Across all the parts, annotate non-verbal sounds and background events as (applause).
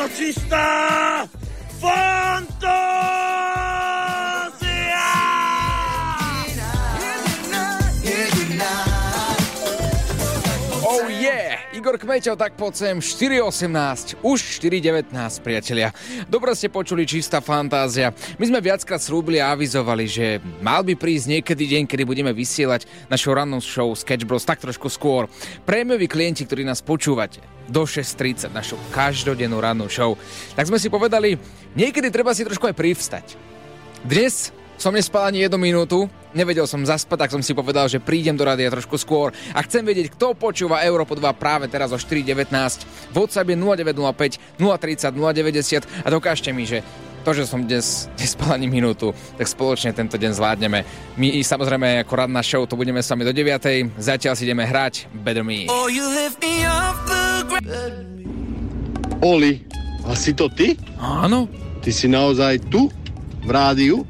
to čistá Kmeťov, tak poď sem 4.18, už 4.19, priatelia. Dobre ste počuli čistá fantázia. My sme viackrát slúbili a avizovali, že mal by prísť niekedy deň, kedy budeme vysielať našu rannú show Sketch Bros tak trošku skôr. Prémioví klienti, ktorí nás počúvate do 6.30, našu každodennú rannú show, tak sme si povedali, niekedy treba si trošku aj privstať. Dnes som nespal ani jednu minútu, nevedel som zaspať, tak som si povedal, že prídem do rádia trošku skôr a chcem vedieť, kto počúva Európo 2 práve teraz o 4.19. WhatsApp je 0905 030 090 a dokážte mi, že to, že som dnes (laughs) nespal ani minútu, tak spoločne tento deň zvládneme. My samozrejme ako radná show to budeme s vami do 9. Zatiaľ si ideme hrať Better Me. Oli, a si to ty? Áno. Ty si naozaj tu? V rádiu?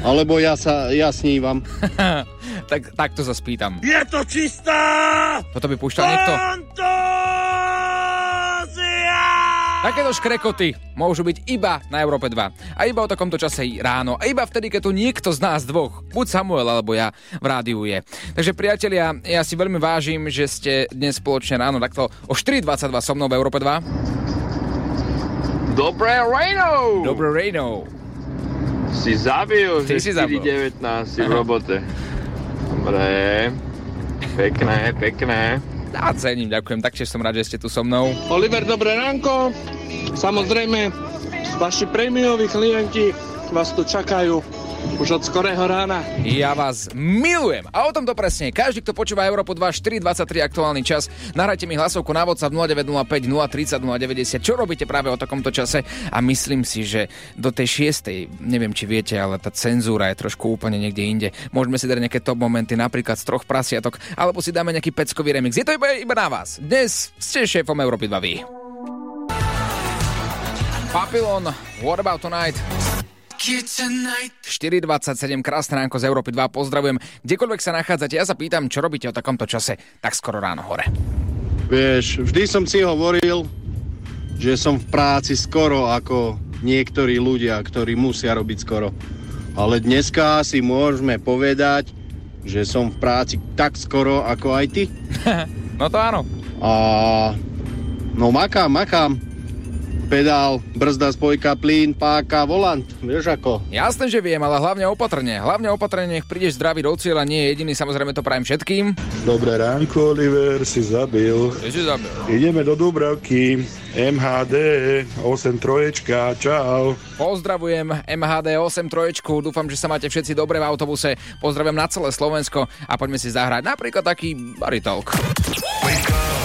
Alebo ja sa, ja snívam. (laughs) tak, tak to sa spýtam. Je to čistá Toto by púšťal niekto? Takéto škrekoty môžu byť iba na Európe 2. A iba o takomto čase ráno. A iba vtedy, keď tu niekto z nás dvoch, buď Samuel alebo ja, v rádiu je. Takže priatelia, ja si veľmi vážim, že ste dnes spoločne ráno takto o 4.22 so mnou v Európe 2. Dobré ráno! Dobré ráno. Si zabil, Ty že si zabil. 4.19 si v robote. Dobre. Pekné, pekné. Ja cením, ďakujem, taktiež som rád, že ste tu so mnou. Oliver, dobré ránko. Samozrejme, vaši prémioví klienti vás tu čakajú už od skorého rána. Ja vás milujem. A o tomto presne. Každý, kto počúva Európu 2, 4.23 aktuálny čas, nahrajte mi hlasovku na WhatsApp 0905 030 090. Čo robíte práve o takomto čase? A myslím si, že do tej 6. neviem, či viete, ale tá cenzúra je trošku úplne niekde inde. Môžeme si dať nejaké top momenty, napríklad z troch prasiatok, alebo si dáme nejaký peckový remix. Je to iba, iba na vás. Dnes ste šéfom Európy 2 vy. Papillon, What About Tonight? 4.27, krásne ránko z Európy 2, pozdravujem. Kdekoľvek sa nachádzate, ja sa pýtam, čo robíte o takomto čase, tak skoro ráno hore. Vieš, vždy som si hovoril, že som v práci skoro ako niektorí ľudia, ktorí musia robiť skoro. Ale dneska si môžeme povedať, že som v práci tak skoro ako aj ty. (laughs) No to áno. A no makám, makám. Pedál, brzda, spojka, plyn, páka, volant. Vieš ako? Jasné, že viem, ale hlavne opatrne. Hlavne opatrne, nech prídeš zdravý do cieľa, nie je jediný, samozrejme to prajem všetkým. Dobré ránko, Oliver, si zabil. Ježi zabil. Ideme do Dubravky. MHD 8 troječka, čau. Pozdravujem MHD 8 troječku, dúfam, že sa máte všetci dobre v autobuse. Pozdravujem na celé Slovensko a poďme si zahrať napríklad taký baritalk. Ranná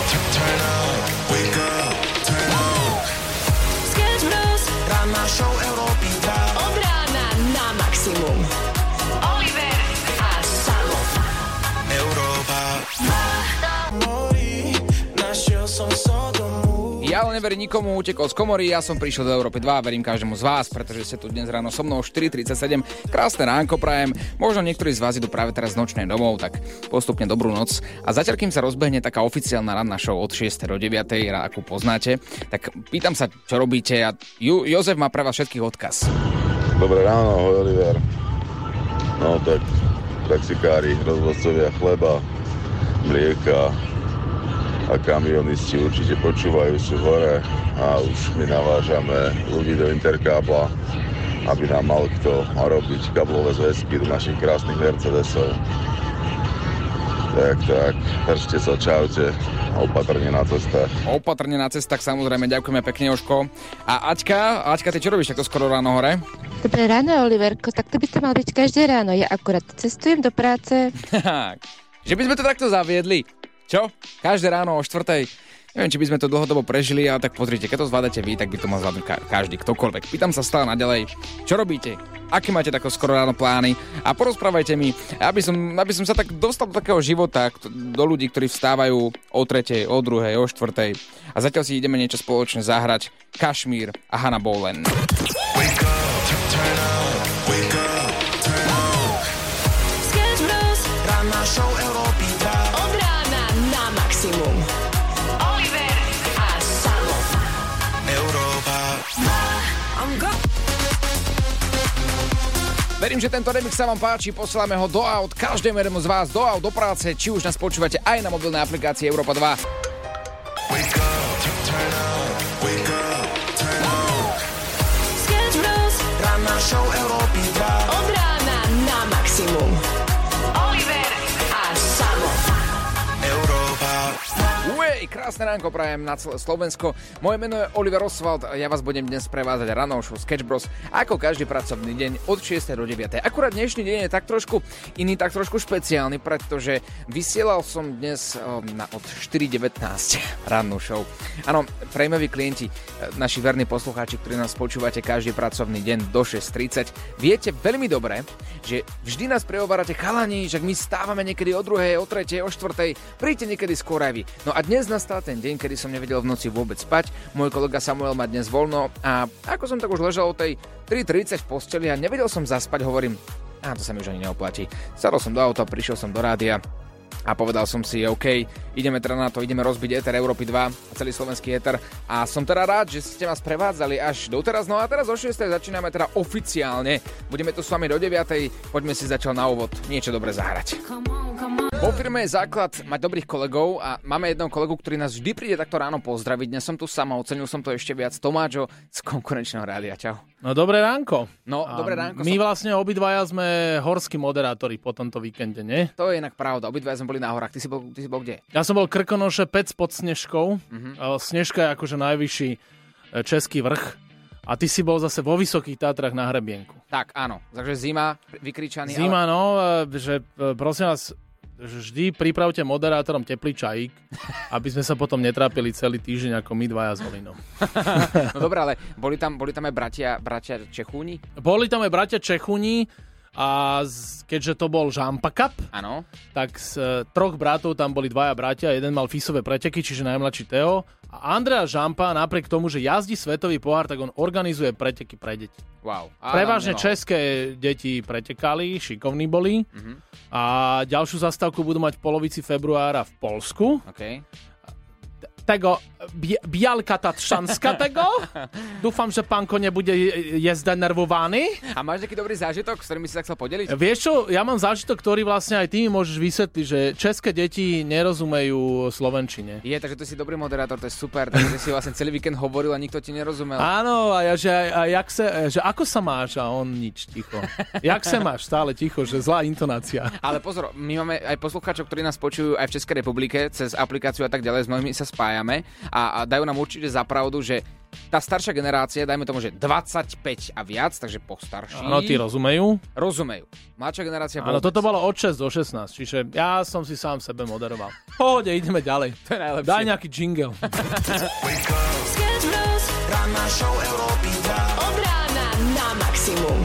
Neverím nikomu, utekol z komory, ja som prišiel do Európy 2 a verím každému z vás, pretože ste tu dnes ráno so mnou 4.37. Krásne ránko prajem. Možno niektorí z vás idú práve teraz nočné domov, tak postupne dobrú noc. A zatiaľ, kým sa rozbehne taká oficiálna ranná show od 6. do 9. akú poznáte, tak pýtam sa, čo robíte a Ju, Jozef má pre vás všetkých odkaz. Dobré ráno, ahoj Oliver. No tak taxikári, rozvozcovia chleba, mlieka a kamionisti určite počúvajú, sú hore a už my navážame ľudí do interkábla, aby nám mal kto robiť kablové zväzky do našich krásnych Mercedesov. Tak, tak, držte sa, čaute a opatrne na cestách. Opatrne na cestách, samozrejme, ďakujeme pekne, Joško. A Aťka, Aťka, ty čo robíš takto skoro ráno hore? Dobré ráno, Oliverko. Tak to by to mal byť každé ráno. Ja akurát cestujem do práce. (laughs) že by sme to takto zaviedli. Čo? Každé ráno o štvrtej. Neviem, či by sme to dlhodobo prežili, ale tak pozrite, keď to zvládate vy, tak by to mal zvládnuť ka- každý, ktokoľvek. Pýtam sa stále naďalej, čo robíte? Aké máte tako skoro ráno plány? A porozprávajte mi, aby som, aby som sa tak dostal do takého života, do ľudí, ktorí vstávajú o tretej, o druhej, o štvrtej. A zatiaľ si ideme niečo spoločne zahrať. Kašmír a Hanna Bolen. Sketch Verím, že tento remix sa vám páči, posielame ho do aut, každému jednému z vás do aut, do práce, či už nás počúvate aj na mobilnej aplikácii Európa 2. krásne ránko prajem na celé Slovensko. Moje meno je Oliver Oswald a ja vás budem dnes prevázať ranou show Sketch Bros. Ako každý pracovný deň od 6. do 9. Akurát dnešný deň je tak trošku iný, tak trošku špeciálny, pretože vysielal som dnes um, na, od 4.19 rannú show. Áno, prejmoví klienti, eh, naši verní poslucháči, ktorí nás počúvate každý pracovný deň do 6.30, viete veľmi dobre, že vždy nás prehovárate chalani, že my stávame niekedy o druhej, o tretej, o štvrtej, príďte niekedy skôr aj vy. No a dnes nastal ten deň, kedy som nevedel v noci vôbec spať. Môj kolega Samuel má dnes voľno a ako som tak už ležal o tej 3.30 v posteli a nevedel som zaspať, hovorím, a to sa mi už ani neoplatí. Sadol som do auta, prišiel som do rádia, a povedal som si, OK, ideme teda na to, ideme rozbiť Ether Európy 2 a celý slovenský Ether a som teda rád, že ste vás prevádzali až doteraz, no a teraz o 6. začíname teda oficiálne, budeme tu s vami do 9. Poďme si začal na úvod niečo dobre zahrať. Vo firme je základ mať dobrých kolegov a máme jedného kolegu, ktorý nás vždy príde takto ráno pozdraviť. Dnes som tu sama, ocenil som to ešte viac. Tomáčo z konkurenčného rádia. Čau. No dobré ránko. No, A dobré ránko. My som... vlastne obidvaja sme horskí moderátori po tomto víkende, nie? To je inak pravda. Obidva sme boli na horách. Ty si bol, ty si bol kde? Ja som bol Krkonoše Pec pod Snežkou. Uh-huh. Snežka je akože najvyšší e, český vrch. A ty si bol zase vo Vysokých Tátrach na Hrebienku. Tak, áno. Takže zima, vykričaný. Zima, no, e, že e, prosím vás, vždy pripravte moderátorom teplý čajík, aby sme sa potom netrápili celý týždeň ako my dvaja s Olinom. Ale... (laughs) No dobré, ale boli tam, boli tam aj bratia, bratia Čechúni? Boli tam aj bratia Čechúni a z, keďže to bol Žampa Cup, Áno. tak z e, troch bratov tam boli dvaja bratia, jeden mal Fisové preteky, čiže najmladší Teo. A Andrea Žampa, napriek tomu, že jazdí svetový pohár, tak on organizuje preteky pre deti. Wow. Prevažne české deti pretekali, šikovní boli. Mhm. A ďalšiu zastávku budú mať v polovici februára v Polsku. Okay. Tego, Bi- Bialka Tatršanska tego. (laughs) Dúfam, že pánko nebude jezda nervovaný. A máš nejaký dobrý zážitok, s ktorými si sa chcel podeliť? Vieš čo, ja mám zážitok, ktorý vlastne aj ty mi môžeš vysvetliť, že české deti nerozumejú slovenčine. Je, takže ty si dobrý moderátor, to je super, takže si vlastne celý víkend hovoril a nikto ti nerozumel. Áno, a ja, že, a jak sa, že ako sa máš? A on nič, ticho. jak sa máš? Stále ticho, že zlá intonácia. Ale pozor, my máme aj poslucháčov, ktorí nás počujú aj v Českej republike, cez aplikáciu a tak ďalej, s mnohými sa spájame a, a dajú nám určite za pravdu, že tá staršia generácia, dajme tomu, že 25 a viac, takže postarší. Áno, tí rozumejú. Rozumejú. Mladšia generácia Áno, toto bolo od 6 do 16, čiže ja som si sám sebe moderoval. Pohode, ideme ďalej. To je najlepšie. Daj nejaký jingle. Sketch Bros. Ranná show Európy 2. Od rána na maximum.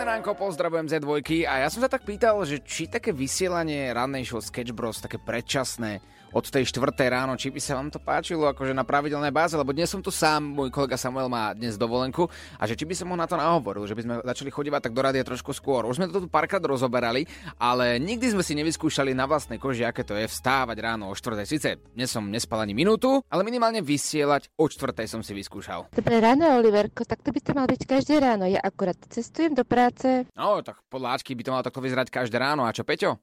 Pekné ránko, pozdravujem Z2 a ja som sa tak pýtal, že či také vysielanie rannej show Sketch Bros, také predčasné od tej štvrtej ráno, či by sa vám to páčilo akože na pravidelnej báze, lebo dnes som tu sám, môj kolega Samuel má dnes dovolenku a že či by som ho na to nahovoril, že by sme začali chodívať tak do rádia trošku skôr. Už sme to tu párkrát rozoberali, ale nikdy sme si nevyskúšali na vlastnej koži, aké to je vstávať ráno o štvrtej. Sice dnes som nespal ani minútu, ale minimálne vysielať o štvrtej som si vyskúšal. Dobré ráno, Oliverko, tak to by to mal byť každé ráno. Ja akurát cestujem do práce. No, tak podľa Ačky by to malo takto vyzerať každé ráno. A čo, Peťo?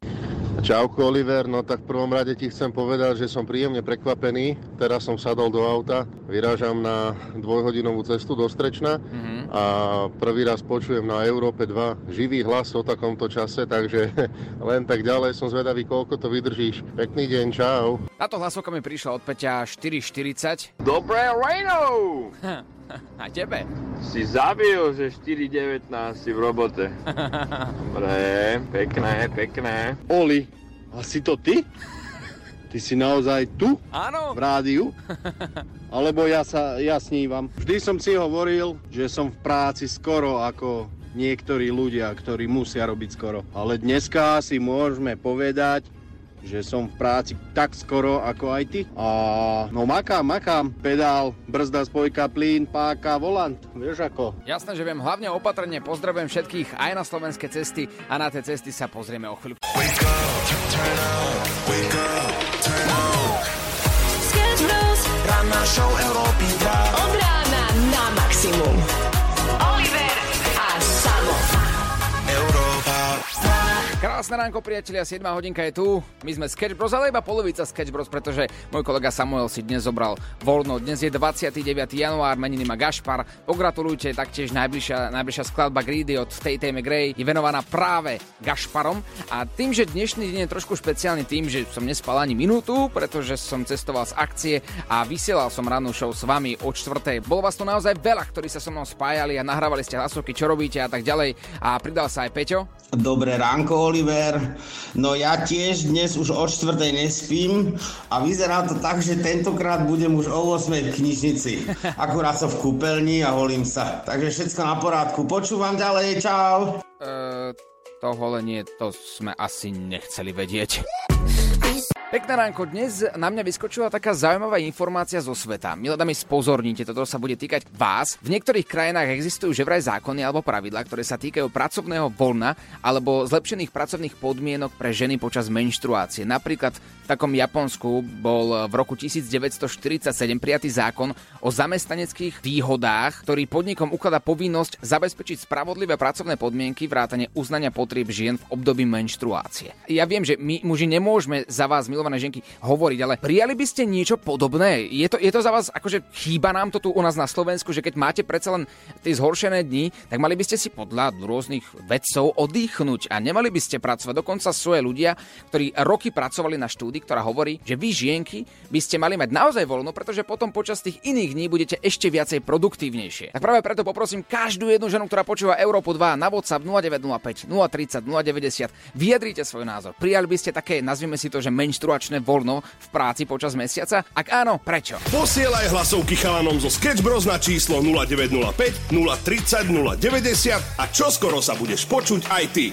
Čauko Oliver, no tak v prvom rade ti chcem povedať, že som príjemne prekvapený. Teraz som sadol do auta, vyrážam na dvojhodinovú cestu do Strečna Mhm. a prvý raz počujem na Európe 2 živý hlas o takomto čase, takže (laughs) len tak ďalej som zvedavý, koľko to vydržíš. Pekný deň, čau. Táto hlasovka mi prišla od Peťa 4.40. Dobré ráno! (laughs) A tebe? Si zabil, že 4.19 si v robote. (laughs) Dobre, pekné, pekné. Oli, a si to ty? Ty si naozaj tu Áno. v rádiu? Alebo ja sa ja snívam. Vždy som si hovoril, že som v práci skoro ako niektorí ľudia, ktorí musia robiť skoro. Ale dneska si môžeme povedať, že som v práci tak skoro ako aj ty. A no makám, makám, pedál, brzda, spojka, plyn, páka, volant, vieš ako. Jasné, že viem, hlavne opatrne pozdravujem všetkých aj na slovenské cesty a na tie cesty sa pozrieme o chvíľu. Wake show Európy 2. Od na maximum. Krásne ránko, priatelia, 7 hodinka je tu. My sme Sketch Bros, ale iba polovica Sketch Bros, pretože môj kolega Samuel si dnes zobral voľno. Dnes je 29. január, meniny má Gašpar. Pogratulujte, taktiež najbližšia, najbližšia skladba Greedy od Tate McRae je venovaná práve Gašparom. A tým, že dnešný deň je trošku špeciálny tým, že som nespal ani minútu, pretože som cestoval z akcie a vysielal som rannú show s vami o čtvrtej. Bolo vás tu naozaj veľa, ktorí sa so mnou spájali a nahrávali ste hlasovky, čo robíte a tak ďalej. A pridal sa aj Peťo. Dobré ránko, Oliver. No ja tiež dnes už o čtvrtej nespím a vyzerá to tak, že tentokrát budem už o 8 v knižnici. Akurát som v kúpeľni a holím sa. Takže všetko na porádku. Počúvam ďalej, čau. Uh, to holenie, to sme asi nechceli vedieť. Pekné ránko, dnes na mňa vyskočila taká zaujímavá informácia zo sveta. Milé dámy, spozornite, toto sa bude týkať vás. V niektorých krajinách existujú že vraj zákony alebo pravidlá, ktoré sa týkajú pracovného voľna alebo zlepšených pracovných podmienok pre ženy počas menštruácie. Napríklad v takom Japonsku bol v roku 1947 prijatý zákon o zamestnaneckých výhodách, ktorý podnikom ukladá povinnosť zabezpečiť spravodlivé pracovné podmienky vrátane uznania potrieb žien v období menštruácie. Ja viem, že my muži nemôžeme za vás milované ženky hovoriť, ale prijali by ste niečo podobné? Je to, je to za vás, akože chýba nám to tu u nás na Slovensku, že keď máte predsa len tie zhoršené dni, tak mali by ste si podľa rôznych vedcov oddychnúť a nemali by ste pracovať. Dokonca sú aj ľudia, ktorí roky pracovali na štúdii, ktorá hovorí, že vy žienky by ste mali mať naozaj voľno, pretože potom počas tých iných dní budete ešte viacej produktívnejšie. Tak práve preto poprosím každú jednu ženu, ktorá počúva Európu 2 na WhatsApp 0905 030 090. Vyjadrite svoj názor. Prijali by ste také, nazvime si to, že menštruačné voľno v práci počas mesiaca? Ak áno, prečo? Posielaj hlasovky chalanom zo Sketch Bros na číslo 0905 030 090 a čoskoro sa budeš počuť aj ty.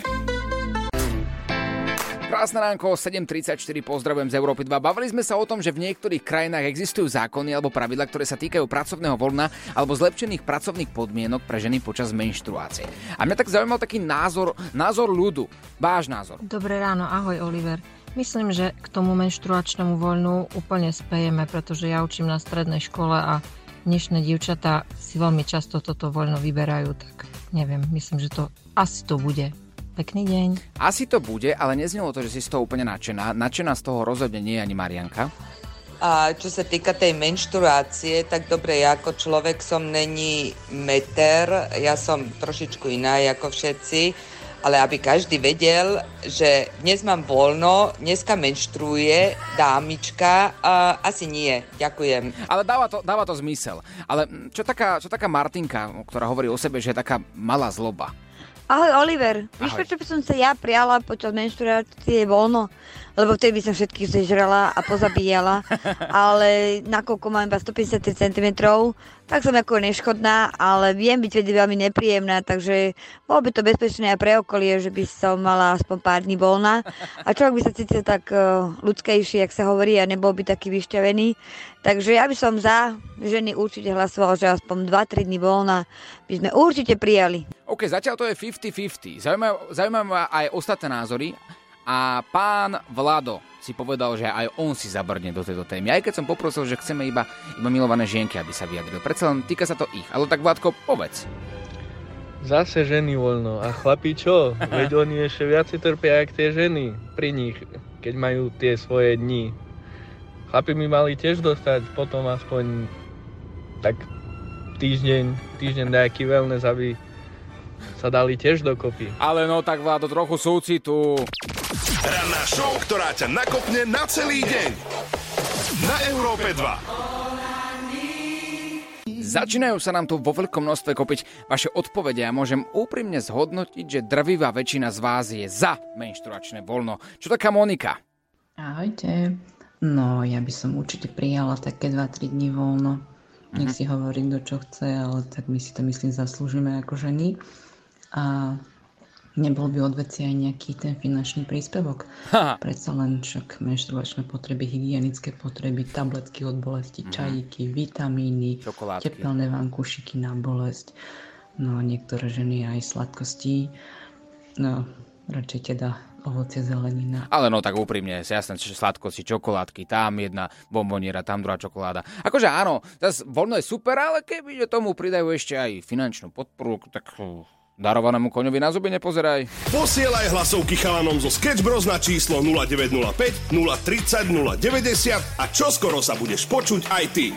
Krásne ránko, 7.34, pozdravujem z Európy 2. Bavili sme sa o tom, že v niektorých krajinách existujú zákony alebo pravidla, ktoré sa týkajú pracovného voľna alebo zlepšených pracovných podmienok pre ženy počas menštruácie. A mňa tak zaujímal taký názor, názor ľudu. Váš názor. Dobré ráno, ahoj Oliver. Myslím, že k tomu menštruačnému voľnu úplne spejeme, pretože ja učím na strednej škole a dnešné dievčatá si veľmi často toto voľno vyberajú, tak neviem, myslím, že to asi to bude. Pekný deň. Asi to bude, ale neznelo to, že si z toho úplne nadšená. Nadšená z toho rozhodne nie je ani Marianka. A čo sa týka tej menštruácie, tak dobre, ja ako človek som není meter, ja som trošičku iná ako všetci, ale aby každý vedel, že dnes mám voľno, dneska menštruuje dámička, a asi nie. Ďakujem. Ale dáva to, dáva to zmysel. Ale čo taká, čo taká Martinka, ktorá hovorí o sebe, že je taká malá zloba? Ahoj Oliver, víš prečo by som sa ja priala počas menštruácie voľno? Lebo vtedy by som všetkých zežrala a pozabíjala, (laughs) ale nakoľko mám iba 150 cm, tak som ako neškodná, ale viem byť vtedy veľmi nepríjemná, takže bolo by to bezpečné aj pre okolie, že by som mala aspoň pár dní voľna a človek by sa cítil tak uh, ľudskejší, jak sa hovorí, a nebol by taký vyšťavený. Takže ja by som za ženy určite hlasovala, že aspoň 2-3 dní voľna by sme určite prijali. OK, zatiaľ to je 50-50. Zaujímavé ma aj ostatné názory. A pán Vlado si povedal, že aj on si zabrne do tejto témy. Aj keď som poprosil, že chceme iba, iba milované žienky, aby sa vyjadrili. Predsa len týka sa to ich. Ale tak Vladko, povedz. Zase ženy voľno. A chlapí čo? (laughs) Veď oni ešte viacej trpia, jak tie ženy pri nich, keď majú tie svoje dni. Chlapi by mali tiež dostať potom aspoň tak týždeň, týždeň nejaký wellness, aby sa dali tiež dokopy. Ale no tak Vlado, trochu súcitu. Ranná show, ktorá ťa nakopne na celý deň. Na Európe 2. Začínajú sa nám tu vo veľkom množstve kopiť vaše odpovede a môžem úprimne zhodnotiť, že drvivá väčšina z vás je za menštruačné voľno. Čo taká Monika? Ahojte. No, ja by som určite prijala také 2-3 dní voľno. Nech si hovorí, kto čo chce, ale tak my si to myslím zaslúžime ako ženy. A nebol by odveci aj nejaký ten finančný príspevok. Ha. Predsa len však menštruačné potreby, hygienické potreby, tabletky od bolesti, Mhm. čajíky, vitamíny, Čokoládky. tepelné vankušiky na bolesť. No a niektoré ženy aj sladkosti. No, radšej teda ovocie, zelenina. Ale no tak úprimne, jasné, že sladkosti, čokoládky, tam jedna bomboniera, tam druhá čokoláda. Akože áno, zase voľno je super, ale keby tomu pridajú ešte aj finančnú podporu, tak Darovanému koňovi na zuby nepozeraj. Posielaj hlasovky chalanom zo Sketch Bros na číslo 0905 030 090 a čoskoro sa budeš počuť aj ty.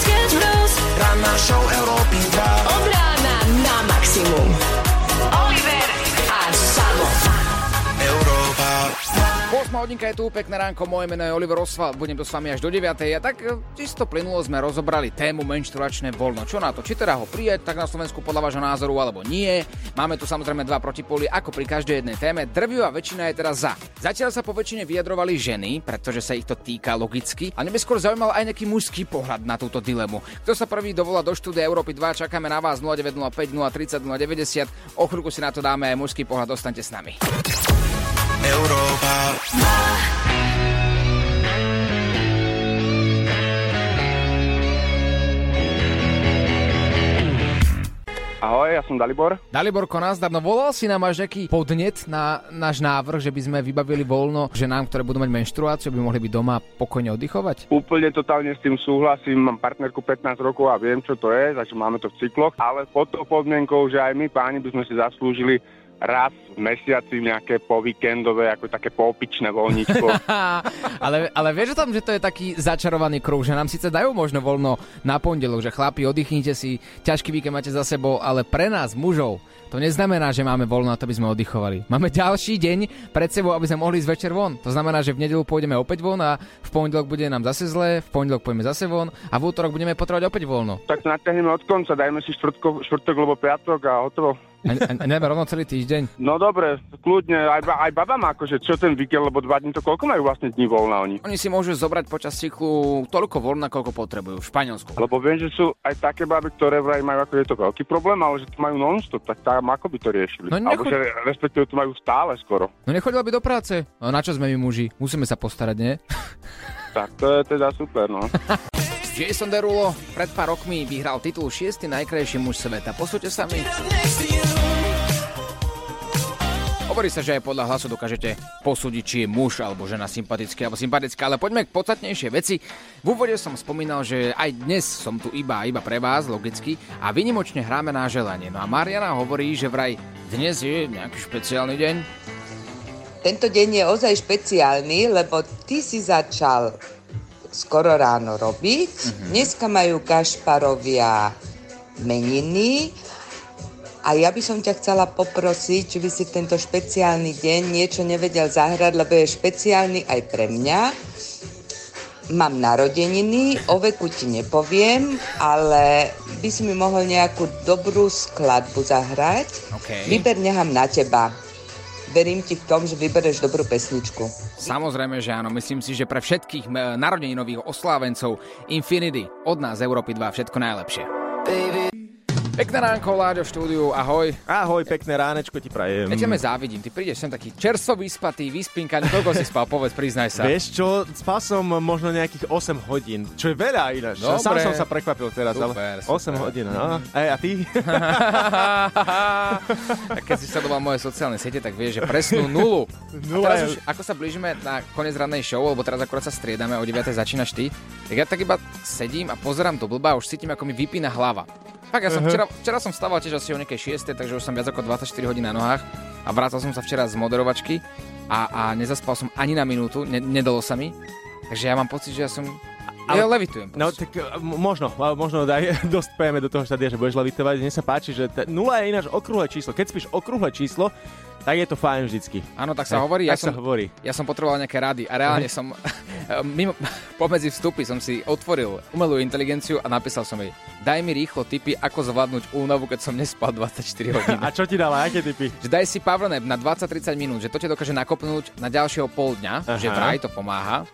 Sketch Bros. Ranná show Európy 2. 8 hodinka je tu, pekné ránko, moje meno je Oliver Oswald, budem tu s vami až do 9. A tak e, čisto plynulo sme rozobrali tému menštruačné voľno. Čo na to? Či teda ho prijať tak na Slovensku podľa vášho názoru alebo nie? Máme tu samozrejme dva protipóly, ako pri každej jednej téme. Drvivá väčšina je teraz za. Zatiaľ sa po väčšine vyjadrovali ženy, pretože sa ich to týka logicky. A nebe skôr zaujímal aj nejaký mužský pohľad na túto dilemu. Kto sa prvý dovolá do štúdia Európy 2, čakáme na vás 0905 030 090. O chvíľku si na to dáme aj mužský pohľad, ostaňte s nami. Európa. Ahoj, ja som Dalibor. Daliborko, no volal si nám až nejaký podnet na náš návrh, že by sme vybavili voľno ženám, ktoré budú mať menštruáciu, by mohli byť doma pokojne oddychovať? Úplne totálne s tým súhlasím, mám partnerku 15 rokov a viem, čo to je, takže máme to v cykloch, ale pod tou podmienkou, že aj my páni by sme si zaslúžili raz v mesiaci nejaké po víkendové, ako také poopičné voľníčko. (laughs) ale, ale vieš o tom, že to je taký začarovaný kruh, že nám síce dajú možno voľno na pondelok, že chlapi, oddychnite si, ťažký víkend máte za sebou, ale pre nás, mužov, to neznamená, že máme voľno aby sme oddychovali. Máme ďalší deň pred sebou, aby sme mohli ísť večer von. To znamená, že v nedelu pôjdeme opäť von a v pondelok bude nám zase zle, v pondelok pôjdeme zase von a v útorok budeme potrebovať opäť voľno. tak natiahneme od konca, dajme si štvrtko, štvrtok alebo piatok a hotovo. A, a, nemáme rovno celý týždeň. No dobre, kľudne, aj, ba- aj baba má akože, čo ten víkend, lebo dva dní, to koľko majú vlastne dní voľna oni? Oni si môžu zobrať počas cyklu toľko voľna, koľko potrebujú v Španielsku. Lebo viem, že sú aj také baby, ktoré vraj majú ako je to veľký problém, ale že to majú non-stop, tak tam ako by to riešili? No Alebo nechoď- že respektíve to majú stále skoro. No nechodila by do práce. No na čo sme my muži? Musíme sa postarať, nie? Tak to je teda super, no. (laughs) Jason Derulo pred pár rokmi vyhral titul 6. najkrajší muž sveta. Posúďte sa mi. Hovorí sa, že aj podľa hlasu dokážete posúdiť, či je muž alebo žena sympatický alebo sympatická, ale poďme k podstatnejšej veci. V úvode som spomínal, že aj dnes som tu iba iba pre vás, logicky, a vynimočne hráme na želanie. No a Mariana hovorí, že vraj dnes je nejaký špeciálny deň. Tento deň je ozaj špeciálny, lebo ty si začal skoro ráno robiť. Dneska majú Kašparovia meniny a ja by som ťa chcela poprosiť, či by si tento špeciálny deň niečo nevedel zahrať, lebo je špeciálny aj pre mňa. Mám narodeniny, o veku ti nepoviem, ale by si mi mohol nejakú dobrú skladbu zahrať. OK. Vyber nechám na teba. Verím ti v tom, že vybereš dobrú pesničku. Samozrejme, že áno. Myslím si, že pre všetkých narodeninových oslávencov Infinity od nás Európy 2 všetko najlepšie. Pekné ránko, Láďo v štúdiu, ahoj. Ahoj, pekné ránečko ti prajem. Ja me závidím, ty prídeš sem taký čerstvo vyspatý, vyspinkaný, koľko si spal, povedz, priznaj sa. Vieš čo, spal som možno nejakých 8 hodín, čo je veľa ináč. Dobre. Sám som sa prekvapil teraz, Super, ale 8 super. hodín, no. Ej, a ty? (laughs) A keď si sledoval moje sociálne siete, tak vieš, že presnú nulu. Nula a teraz už, ako sa blížime na koniec rannej show, lebo teraz akurát sa striedame, o 9. začínaš ty, tak ja tak iba sedím a pozerám do blba a už cítim, ako mi vypína hlava. Fakt, ja som včera, včera som stával tiež asi o nejakej 6, takže už som viac ako 24 hodín na nohách a vrátil som sa včera z moderovačky a, a nezaspal som ani na minútu, ne, nedalo sa mi. Takže ja mám pocit, že ja som... Ja levitujem. No tak eh, možno, možno daj, (laughs) dospejeme do toho štádia, že budeš levitovať. Mne sa páči, že t- nula je ináč okrúhle číslo. Keď spíš okrúhle číslo, tak je to fajn vždycky. Áno, tak sa Hej, hovorí. Ja tak som, sa hovorí. Ja som potreboval nejaké rady a reálne som (laughs) mimo, (laughs) pomedzi vstupy som si otvoril umelú inteligenciu a napísal som jej daj mi rýchlo tipy, ako zvládnuť únavu, keď som nespal 24 hodín. (laughs) A čo ti dala, aké typy? Že daj si power nap na 20-30 minút, že to ťa dokáže nakopnúť na ďalšieho pol dňa, Aha. že vraj to pomáha.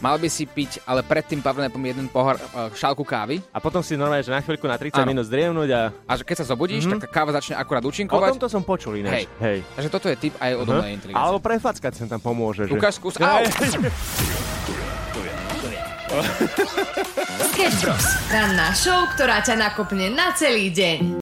Mal by si piť, ale pred tým power napom jeden pohár uh, šálku kávy. A potom si normálne, že na chvíľku na 30 Áno. minút zdriemnúť a... A že keď sa zobudíš, Mhm. tak tá káva začne akurát O účinkovať. tomto som počul ináč. Hej. Hej. Takže toto je tip aj od umelej inteligencie. Alebo prefackať sem tam pomôže. Že... Ukáž, skús. Au! (laughs) Sketch Bros. Ranná show, ktorá ťa nakopne na celý deň.